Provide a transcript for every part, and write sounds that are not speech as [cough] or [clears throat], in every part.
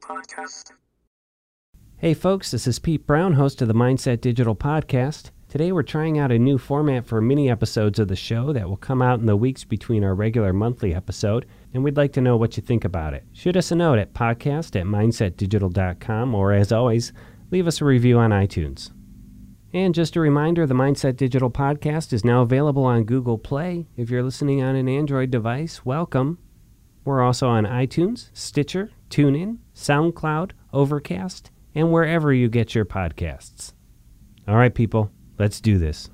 Podcast. Hey folks, this is Pete Brown, host of the Mindset Digital Podcast. Today we're trying out a new format for mini episodes of the show that will come out in the weeks between our regular monthly episode, and we'd like to know what you think about it. Shoot us a note at podcast at mindsetdigital.com, or as always, leave us a review on iTunes. And just a reminder the Mindset Digital Podcast is now available on Google Play. If you're listening on an Android device, welcome. We're also on iTunes, Stitcher, TuneIn, SoundCloud, Overcast, and wherever you get your podcasts. All right, people, let's do this.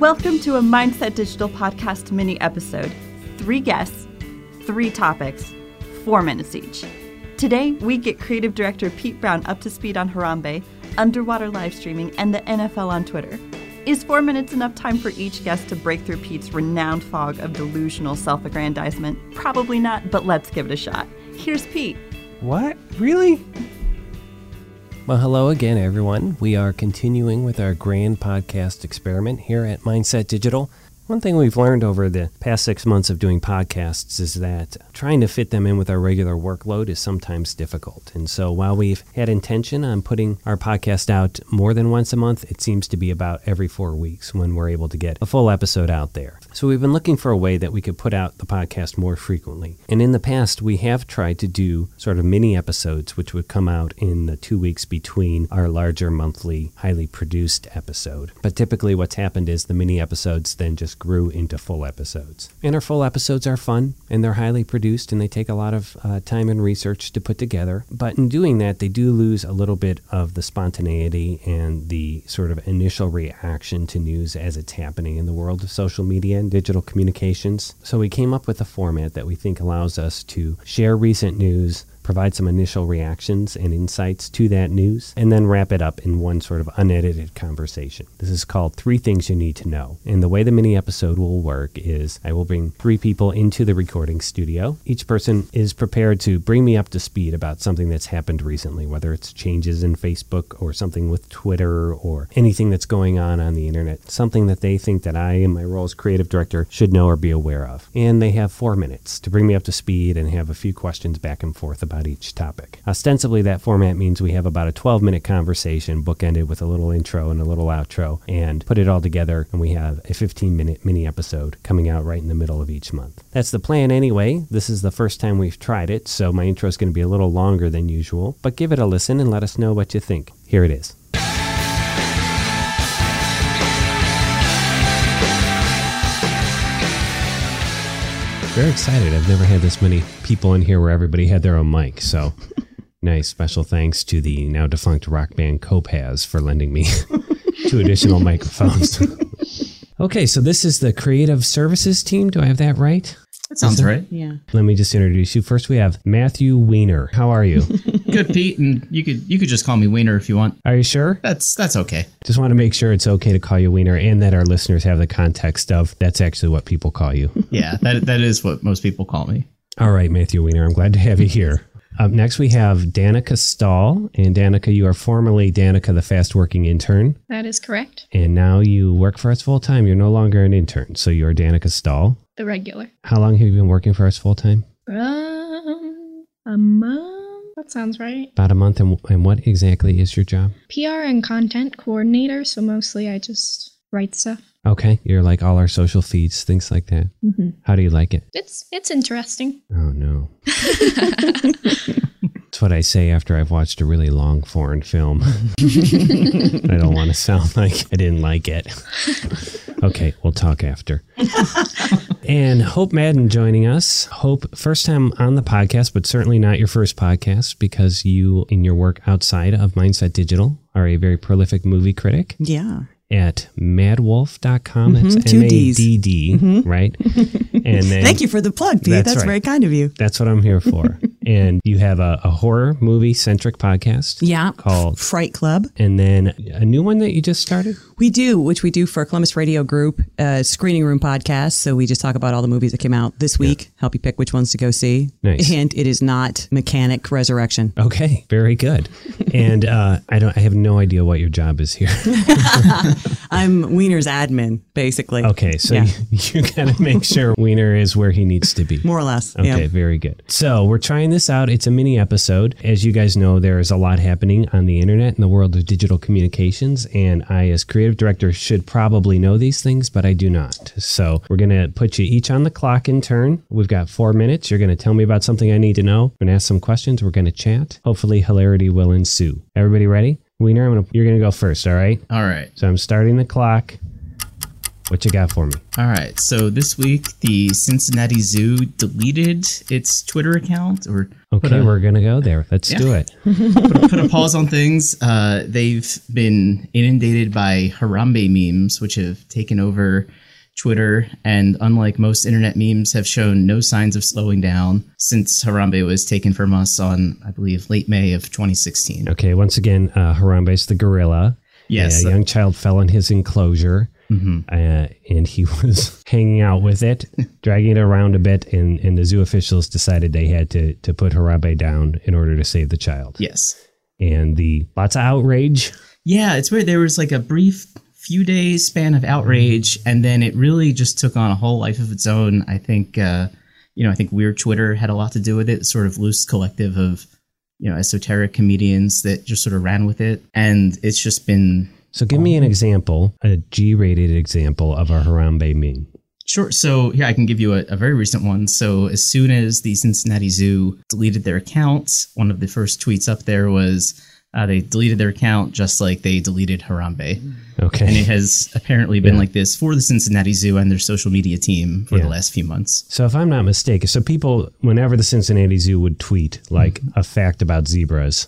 Welcome to a Mindset Digital Podcast mini episode. Three guests, three topics, four minutes each. Today, we get creative director Pete Brown up to speed on Harambe, underwater live streaming, and the NFL on Twitter. Is four minutes enough time for each guest to break through Pete's renowned fog of delusional self aggrandizement? Probably not, but let's give it a shot. Here's Pete. What? Really? Well, hello again, everyone. We are continuing with our grand podcast experiment here at Mindset Digital. One thing we've learned over the past six months of doing podcasts is that trying to fit them in with our regular workload is sometimes difficult. And so while we've had intention on putting our podcast out more than once a month, it seems to be about every four weeks when we're able to get a full episode out there. So we've been looking for a way that we could put out the podcast more frequently. And in the past, we have tried to do sort of mini episodes, which would come out in the two weeks between our larger monthly, highly produced episode. But typically, what's happened is the mini episodes then just grew into full episodes. And our full episodes are fun and they're highly produced and they take a lot of uh, time and research to put together. But in doing that, they do lose a little bit of the spontaneity and the sort of initial reaction to news as it's happening in the world of social media and digital communications. So we came up with a format that we think allows us to share recent news provide some initial reactions and insights to that news, and then wrap it up in one sort of unedited conversation. This is called Three Things You Need to Know. And the way the mini episode will work is I will bring three people into the recording studio. Each person is prepared to bring me up to speed about something that's happened recently, whether it's changes in Facebook or something with Twitter or anything that's going on on the internet, something that they think that I, in my role as creative director, should know or be aware of. And they have four minutes to bring me up to speed and have a few questions back and forth about about each topic. Ostensibly, that format means we have about a 12 minute conversation bookended with a little intro and a little outro and put it all together, and we have a 15 minute mini episode coming out right in the middle of each month. That's the plan anyway. This is the first time we've tried it, so my intro is going to be a little longer than usual, but give it a listen and let us know what you think. Here it is. Very excited. I've never had this many people in here where everybody had their own mic. So [laughs] nice. Special thanks to the now defunct rock band Copaz for lending me [laughs] two additional microphones. [laughs] okay, so this is the creative services team. Do I have that right? That sounds right. Yeah. Let me just introduce you. First, we have Matthew Weiner. How are you? [laughs] Good, Pete, and you could you could just call me Wiener if you want. Are you sure? That's that's okay. Just want to make sure it's okay to call you Weiner and that our listeners have the context of that's actually what people call you. [laughs] Yeah, that that is what most people call me. All right, Matthew Weiner, I'm glad to have you here. Up next, we have Danica Stahl. And Danica, you are formerly Danica, the fast working intern. That is correct. And now you work for us full time. You're no longer an intern. So you're Danica Stahl. The regular. How long have you been working for us full time? Um, a month. That sounds right. About a month. And, and what exactly is your job? PR and content coordinator. So mostly I just write stuff. Okay. You're like all our social feeds, things like that. Mm-hmm. How do you like it? It's it's interesting. Oh, no. [laughs] [laughs] That's what I say after I've watched a really long foreign film. [laughs] I don't want to sound like I didn't like it. Okay, we'll talk after. [laughs] and Hope Madden joining us. Hope, first time on the podcast, but certainly not your first podcast because you, in your work outside of Mindset Digital, are a very prolific movie critic Yeah. at maddwolf.com. Mhm, two M A. D D, right? And [laughs] then Thank you for the plug, Pete. That's That's, right. very kind of you. That's what I'm here for. [laughs] and you have a, a horror movie centric podcast. Yeah. Called- Fright Club. And then a new one that you just started. We do, which we do for Columbus Radio Group, uh, Screening Room Podcast. So we just talk about all the movies that came out this week, help you pick which ones to go see. Nice. And it is not Mechanic Resurrection. Okay, very good. and uh, I don't. I have no idea what your job is here. [laughs] I'm Wiener's admin, basically. Okay, so Yeah. [laughs] you, you got to make sure Wiener is where he needs to be. More or less. Okay, Yeah. very good. So we're trying this out. It's a mini episode. As you guys know, there is a lot happening on the internet in the world of digital communications, and I, as creative director, should probably know these things, but I do not. So we're gonna put you each on the clock in turn. We've got four minutes. You're gonna tell me about something I need to know. We're gonna ask some questions. We're gonna chat. Hopefully, hilarity will ensue. Everybody ready? Wiener, I'm gonna, you're gonna go first. All right. All right. So I'm starting the clock. What you got for me? All right. So this week, the Cincinnati Zoo deleted its Twitter account or Okay, a- we're gonna go there. Let's do it. [laughs] put, put a pause on things. Uh, they've been inundated by Harambe memes, which have taken over Twitter, and unlike most internet memes, have shown no signs of slowing down since Harambe was taken from us on, I believe, late May of 2016. Okay, once again, uh, Harambe's the gorilla. Yes. a young child fell in his enclosure, uh, and he [laughs] was hanging out with it, [laughs] dragging it around a bit, and, and the zoo officials decided they had to to put Harambe down in order to save the child. Yes. And the lots of outrage. Yeah, it's weird. There was like a brief few days span of outrage, and then it really just took on a whole life of its own. I think, uh, you know, I think Weird Twitter had a lot to do with it. Sort of loose collective of, you know, esoteric comedians that just sort of ran with it, and it's just been So give me an example, a G-rated example of a Harambe meme. Sure. So here I can give you a, a very recent one. So as soon as the Cincinnati Zoo deleted their account, one of the first tweets up there was uh, they deleted their account just like they deleted Harambe. Okay. And it has apparently been Yeah. like this for the Cincinnati Zoo and their social media team for Yeah. the last few months. So if I'm not mistaken, so people, whenever the Cincinnati Zoo would tweet like a fact about zebras,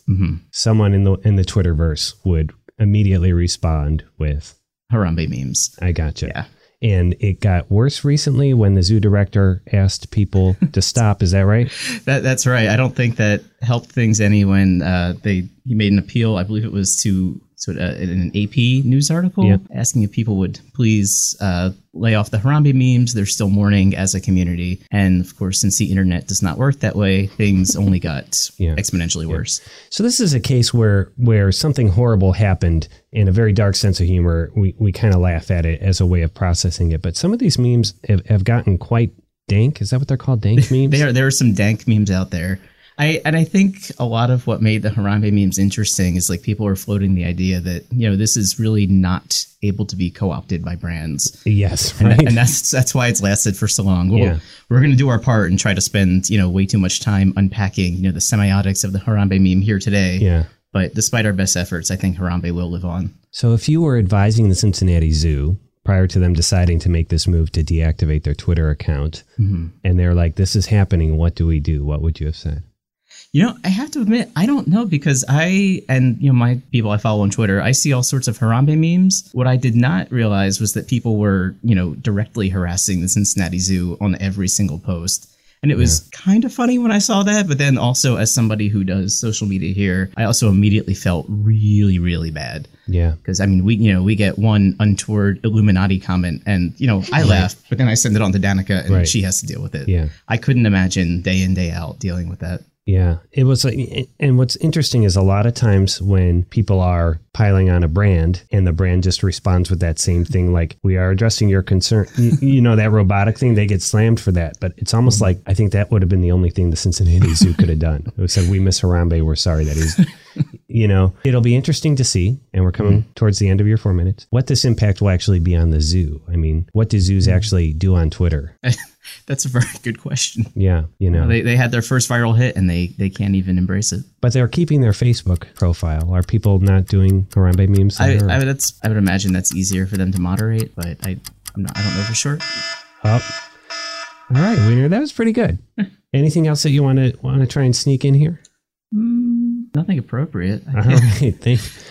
someone in the in the Twitterverse would immediately respond with, Harambe memes. "I gotcha." Yeah. And it got worse recently when the zoo director asked people [laughs] to stop. Is that right? That that's right. I don't think that helped things any when uh, they he made an appeal. I believe it was to to uh, in an AP news article Yeah. asking if people would please uh, lay off the Harambe memes. They're still mourning as a community, and of course, since the internet does not work that way, things only got Yeah. exponentially worse. So this is a case where where something horrible happened in a very dark sense of humor. We we kind of laugh at it as a way of processing it. But some of these memes have, have gotten quite dank. Is that what they're called? Dank [laughs] memes? There there are some dank memes out there. I and I think a lot of what made the Harambe memes interesting is like people were floating the idea that you know this is really not able to be co-opted by brands. yes, and, right. and that's that's why it's lasted for so long. We'll, Yeah. We're going to do our part and try to spend you know way too much time unpacking you know the semiotics of the Harambe meme here today. yeah. But despite our best efforts, I think Harambe will live on. So if you were advising the Cincinnati Zoo prior to them deciding to make this move to deactivate their Twitter account, mm-hmm. and they're like, "This is happening. What do we do?" What would you have said? You know, I have to admit, I don't know because I and you know my people I follow on Twitter, I see all sorts of Harambe memes. What I did not realize was that people were you know directly harassing the Cincinnati Zoo on every single post. And it was kind of funny when I saw that, but then also as somebody who does social media here, I also immediately felt really, really bad. Yeah. because I mean, we you know we get one untoward Illuminati comment, and you know I laugh, but then I send it on to Danica, and Right. she has to deal with it. Yeah. I couldn't imagine day in day out dealing with that. Yeah, it was like, and what's interesting is a lot of times when people are piling on a brand and the brand just responds with that same thing, like we are addressing your concern, you, you know, that robotic thing, they get slammed for that. But it's almost like I think that would have been the only thing the Cincinnati Zoo could have done. It said, "We miss Harambe. We're sorry that he's." You know, it'll be interesting to see, and we're coming mm-hmm. towards the end of your four minutes. What this impact will actually be on the zoo. I mean, what do zoos mm-hmm. actually do on Twitter? [laughs] That's a very good question. Yeah, you know, They, they had their first viral hit, and they they can't even embrace it. But they're keeping their Facebook profile. Are people not doing Harambe memes? I. I that's I would imagine that's easier for them to moderate, but I I'm not, I don't know for sure. Up. All right, Wiener, that was pretty good. [laughs] Anything else that you want to want to try and sneak in here? Mm, Nothing appropriate. I All can't- right. We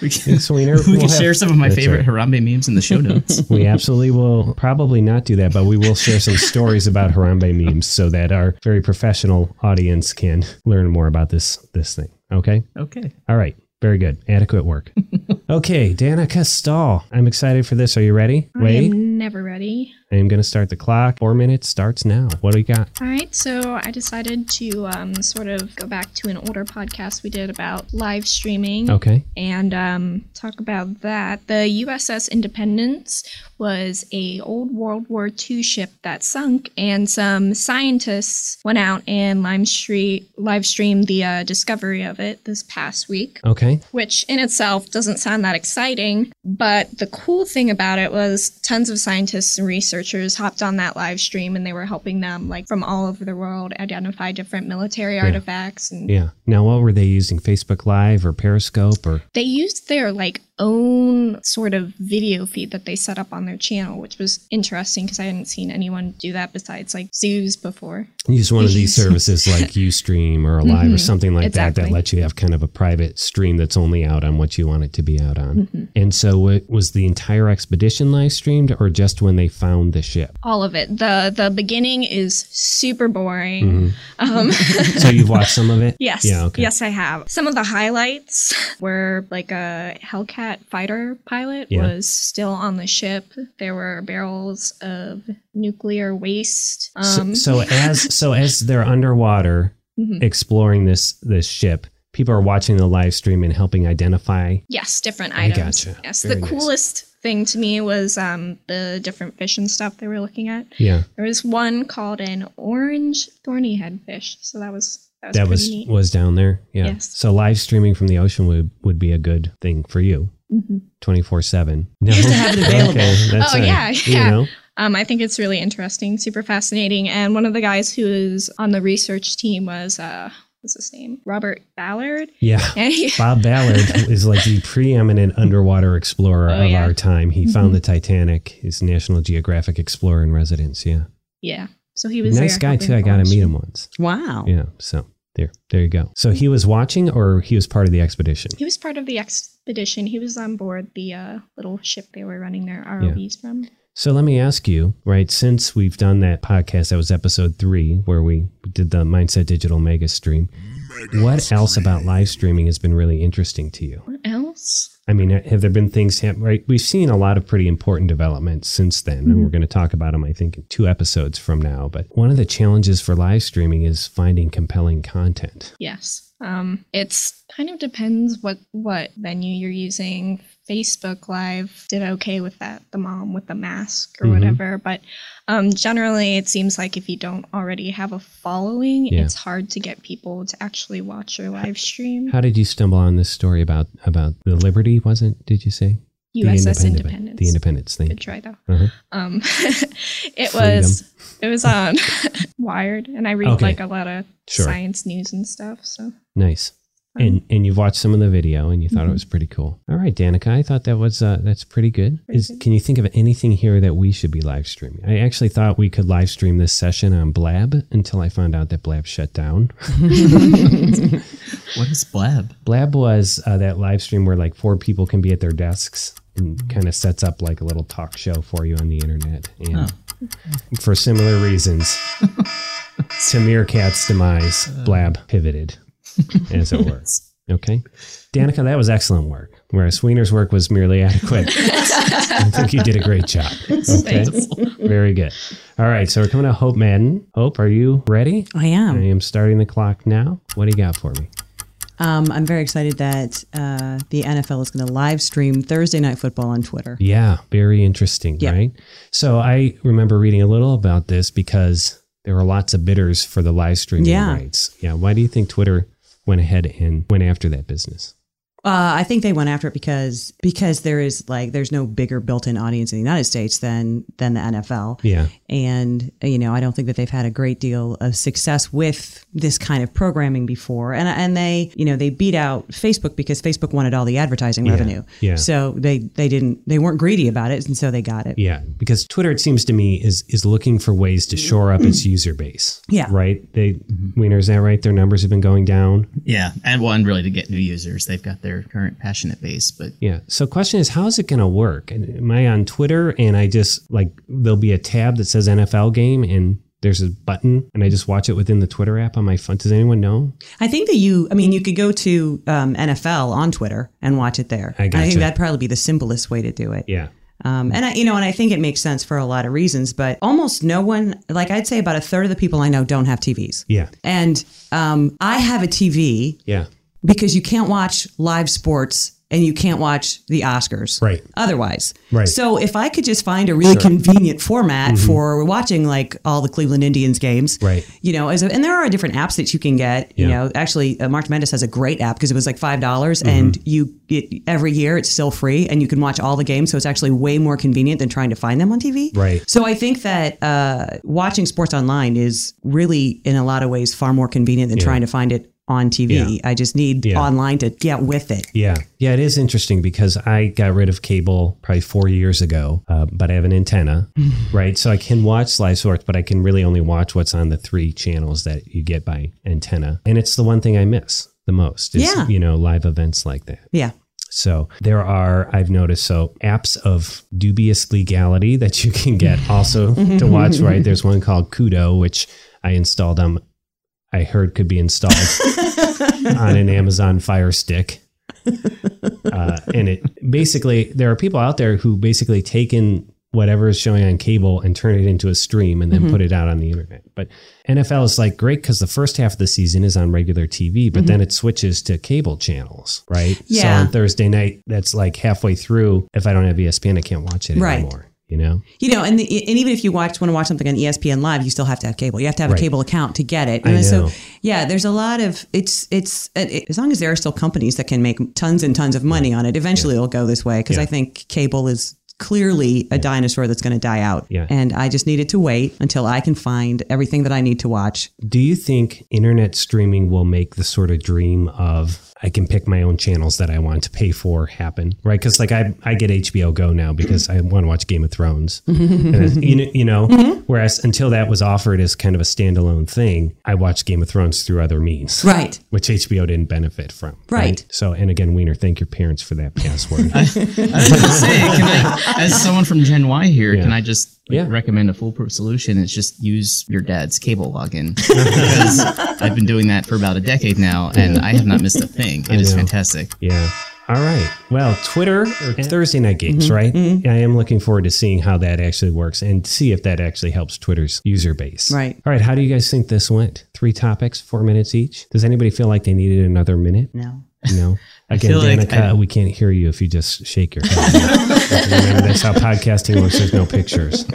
thanks, can, Wiener. [laughs] we We'll can have- share some of my favorite right. Harambe memes in the show notes. [laughs] We absolutely will probably not do that, but we will share some stories about Harambe memes so that our very professional audience can learn more about this this thing. Okay. okay. All right. Very good. Adequate work. [laughs] okay, Danica Stahl. I'm excited for this. Are you ready? I Wait. Never ready. I am going to start the clock. Four minutes starts now. What do we got? All right, so I decided to um, sort of go back to an older podcast we did about live streaming Okay. and um, talk about that. The USS Independence was a old World War II ship that sunk, and some scientists went out and live, stream, live streamed the uh, discovery of it this past week Okay. which in itself doesn't sound that exciting. But the cool thing about it was tons of scientists and researchers hopped on that live stream and they were helping them, like from all over the world, identify different military artifacts. And Yeah. Now, what were they using? Facebook Live or Periscope or? they used their like own sort of video feed that they set up on their channel, which was interesting because I hadn't seen anyone do that besides like zoos before. Use one of these [laughs] services like Ustream or Alive or mm-hmm. something like that that exactly. lets you have kind of a private stream that's only out on what you want it to be out on. Mm-hmm. And so, it, was the entire expedition live streamed or just when they found the ship? All of it. The the beginning is super boring. Mm-hmm. Um, [laughs] so you've watched some of it? [laughs] Yes. Yeah. Okay. Yes, I have. Some of the highlights were like a Hellcat fighter pilot Yeah. was still on the ship. There were barrels of nuclear waste. So, Um, so as [laughs] so as they're underwater Mhm. exploring this this ship, people are watching the live stream and helping identify. yes, different I items. gotcha. Yes, Very the nice. coolest thing to me was um, the different fish and stuff they were looking at. Yeah, There was one called an orange thorny head fish, so that was that was that was was down there. Yeah. Yes. So live streaming from the ocean would would be a good thing for you. Mhm. Twenty four seven. No, Just to have it [laughs] available. Okay, that's Oh, all right. yeah, You yeah. know, Um, I think it's really interesting, super fascinating. And one of the guys who is on the research team was uh, what's his name? Robert Ballard. yeah. [laughs] He, [laughs] Bob Ballard is like the preeminent underwater explorer Oh, of yeah. our time. He Mhm. found the Titanic. He's National Geographic Explorer in residence. Yeah, yeah. So he was nice there guy too. I got to meet him once. Wow. Yeah. So there, there you go. So he was watching, or he was part of the expedition. He was part of the expedition. He was on board the uh, little ship they were running their ROVs from. So let me ask you, right? Since we've done that podcast, that was episode three, where we did the Mindset Digital Mega Stream. What else about live streaming has been really interesting to you? What else? I mean, have there been things? Right, we've seen a lot of pretty important developments since then, and we're going to talk about them. I think in two episodes from now. But one of the challenges for live streaming is finding compelling content. Yes. Um, it's kind of depends what what venue you're using. Facebook Live did okay with that, the mom with the mask or Mhm. whatever. But um, generally, it seems like if you don't already have a following, Yeah. it's hard to get people to actually watch your live stream. How did you stumble on this story about about the Liberty? Wasn't did you say USS The Independence. The Independence. thing. Good try though. Uh-huh. Um, [laughs] it Freedom. was it was on [laughs] Wired, and I read Okay. like a lot of Sure. science news and stuff. So Nice. Um, And and you've watched some of the video and you thought it Mhm. was pretty cool. All right, Danica, I thought that was uh, that's pretty good. Pretty Is good. can you think of anything here that we should be live streaming? I actually thought we could live stream this session on Blab until I found out that Blab shut down. [laughs] What is Blab? Blab was uh, that live stream where like four people can be at their desks and kind of sets up like a little talk show for you on the internet. And Oh. for similar reasons, [laughs] to Meerkat's demise, Blab pivoted, as it were. Okay. Danica, that was excellent work. Whereas Wiener's work was merely adequate. [laughs] I think you did a great job. Okay. Very good. All right. So we're coming to Hope Madden. Hope, are you ready? I am. I am. am starting the clock now. What do you got for me? Um, I'm very excited that uh, the NFL is going to live stream Thursday Night Football on Twitter. Yeah, very interesting, Yeah. right? So I remember reading a little about this because there were lots of bidders for the live streaming Yeah. rights. Yeah. Why do you think Twitter went ahead and went after that business? Uh, I think they went after it because because there is like there's no bigger built-in audience in the United States than than the NFL. Yeah. And you know, I don't think that they've had a great deal of success with this kind of programming before. And and they, you know, they beat out Facebook because Facebook wanted all the advertising revenue. yeah. So they they didn't they weren't greedy about it, and so they got it. Yeah, because Twitter, it seems to me, is is looking for ways to shore up its [clears throat] user base. Yeah. right. They Wiener, is that right? Their numbers have been going down. Yeah, and one really to get new users. They've got their current passionate base, but Yeah. So, question is, how is it going to work? And Am I on Twitter and I just like there'll be a tab that says NFL game and there's a button and I just watch it within the Twitter app on my phone. Does anyone know? I think that you, I mean, you could go to um, NFL on Twitter and watch it there. I And I think that'd probably be the simplest way to do it. Yeah. Um, and I, you know, and I think it makes sense for a lot of reasons. But almost no one, like I'd say, about a third of the people I know don't have TVs. Yeah. And um, I have a TV Yeah. Because you can't watch live sports and you can't watch the Oscars. Right. Otherwise. Right. So if I could just find a really convenient format for watching like all the Cleveland Indians games. Mm-hmm. Right. You know, as a, and there are different apps that you can get. You know, actually, uh, Mark Mendes has a great app because it was like five dollars, and you it, every year it's still free, and you can watch all the games. So it's actually way more convenient than trying to find them on TV. Right. So I think that uh, watching sports online is really, in a lot of ways, far more convenient than trying to find it on TV. Yeah. I just need Yeah. online to get with it. Yeah. Yeah, it is interesting because I got rid of cable probably four years ago, uh, but I have an antenna, [laughs] right? So I can watch live sports, but I can really only watch what's on the three channels that you get by antenna. And it's the one thing I miss the most is, Yeah. you know, live events like that. Yeah. So there are, I've noticed, so apps of dubious legality that you can get also [laughs] to watch, right? There's one called Kodi, which I installed on, I heard could be installed [laughs] on an Amazon Fire Stick. Uh, and it basically, there are people out there who basically take in whatever is showing on cable and turn it into a stream and then Mm-hmm. put it out on the internet. But NFL is like great because the first half of the season is on regular TV, but then it switches to cable channels, right? Yeah. So Mm-hmm. On Thursday night, that's like halfway through. If I don't have ESPN, I can't watch it Right. anymore. You know? You know, and, the, and even if you watch want to watch something on ESPN Live, you still have to have cable. You have to have Right. a cable account to get it. I And know. so, yeah, there's a lot of it's it's uh, it, as long as there are still companies that can make tons and tons of money on it. Eventually, it'll go this way because Yeah. I think cable is clearly a dinosaur that's going to die out. Yeah. And I just needed to wait until I can find everything that I need to watch. Do you think internet streaming will make the sort of dream of I can pick my own channels that I want to pay for happen? Right? Because like I, I get HBO Go now because I want to watch Game of Thrones. [laughs] and it's- you know, you know mm-hmm. whereas until that was offered as kind of a standalone thing, I watched Game of Thrones through other means. Right. Which HBO didn't benefit from. Right. So, and again, Wiener, thank your parents for that [laughs] password. I was going to say, can I, as someone from Gen Y here, Yeah. can I just like, Yeah. recommend a foolproof solution? It's just use your dad's cable login [laughs] because I've been doing that for about a decade now, and I have not missed a thing. [laughs] It is know. fantastic. Yeah. All right. Well, Twitter or Thursday night games, mm-hmm. right? Mm-hmm. I am looking forward to seeing how that actually works and see if that actually helps Twitter's user base. Right. All right. How do you guys think this went? Three topics, four minutes each. Does anybody feel like they needed another minute? No. No. [laughs] Again, feel like Danica, I- we can't hear you if you just shake your head. Remember, [laughs] that's how podcasting works. There's no pictures.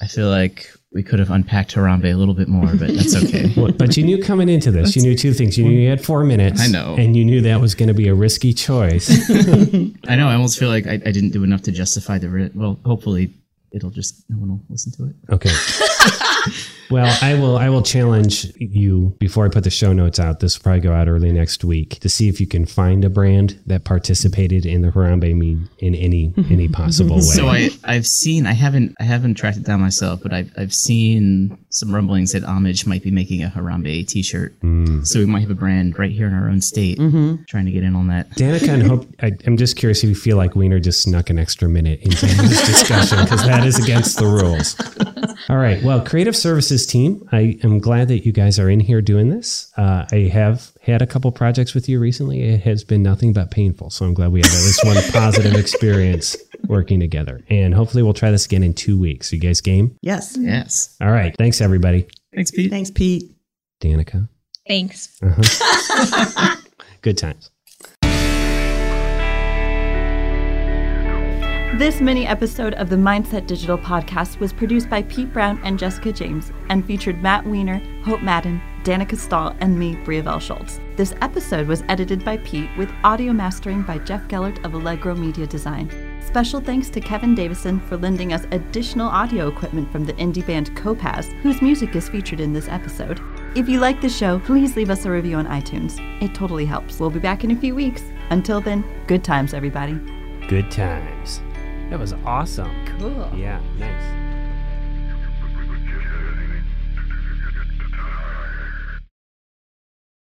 I feel like we could have unpacked Harambe a little bit more, but that's okay. [laughs] Well, But you knew coming into this, you knew two things. You knew you had four minutes. I know. And you knew that was going to be a risky choice. [laughs] I know. I almost feel like I, I didn't do enough to justify the. risk. well, hopefully, it'll just no one will listen to it. Okay. [laughs] well, I will. I will challenge you before I put the show notes out. This will probably go out early next week to see if you can find a brand that participated in the Harambe meme in any any [laughs] possible way. So I I've seen I haven't I haven't tracked it down myself, but I've I've seen some rumblings that Homage might be making a Harambe T-shirt. Hmm. So we might have a brand right here in our own state mm-hmm. trying to get in on that. Danica and Hope, [laughs] I, I'm just curious if you feel like Wiener just snuck an extra minute into this discussion because that is against the rules. All right. Well, creative services team, I am glad that you guys are in here doing this. Uh, I have had a couple projects with you recently. It has been nothing but painful. So I'm glad we have at least one positive experience working together. And hopefully we'll try this again in two weeks. You guys game? Yes. Yes. All right. Thanks, everybody. Thanks, Pete. Thanks, Pete. Danica. Thanks. [laughs] Good times. This mini episode of the Mindset Digital podcast was produced by Pete Brown and Jessica James and featured Matt Weiner, Hope Madden, Danica Stahl, and me, Bria Bell Schultz. This episode was edited by Pete with audio mastering by Jeff Gellert of Allegro Media Design. Special thanks to Kevin Davison for lending us additional audio equipment from the indie band Copaz, whose music is featured in this episode. If you like the show, please leave us a review on iTunes. It totally helps. We'll be back in a few weeks. Until then, good times, everybody. Good times. That was awesome. Cool. Yeah, nice.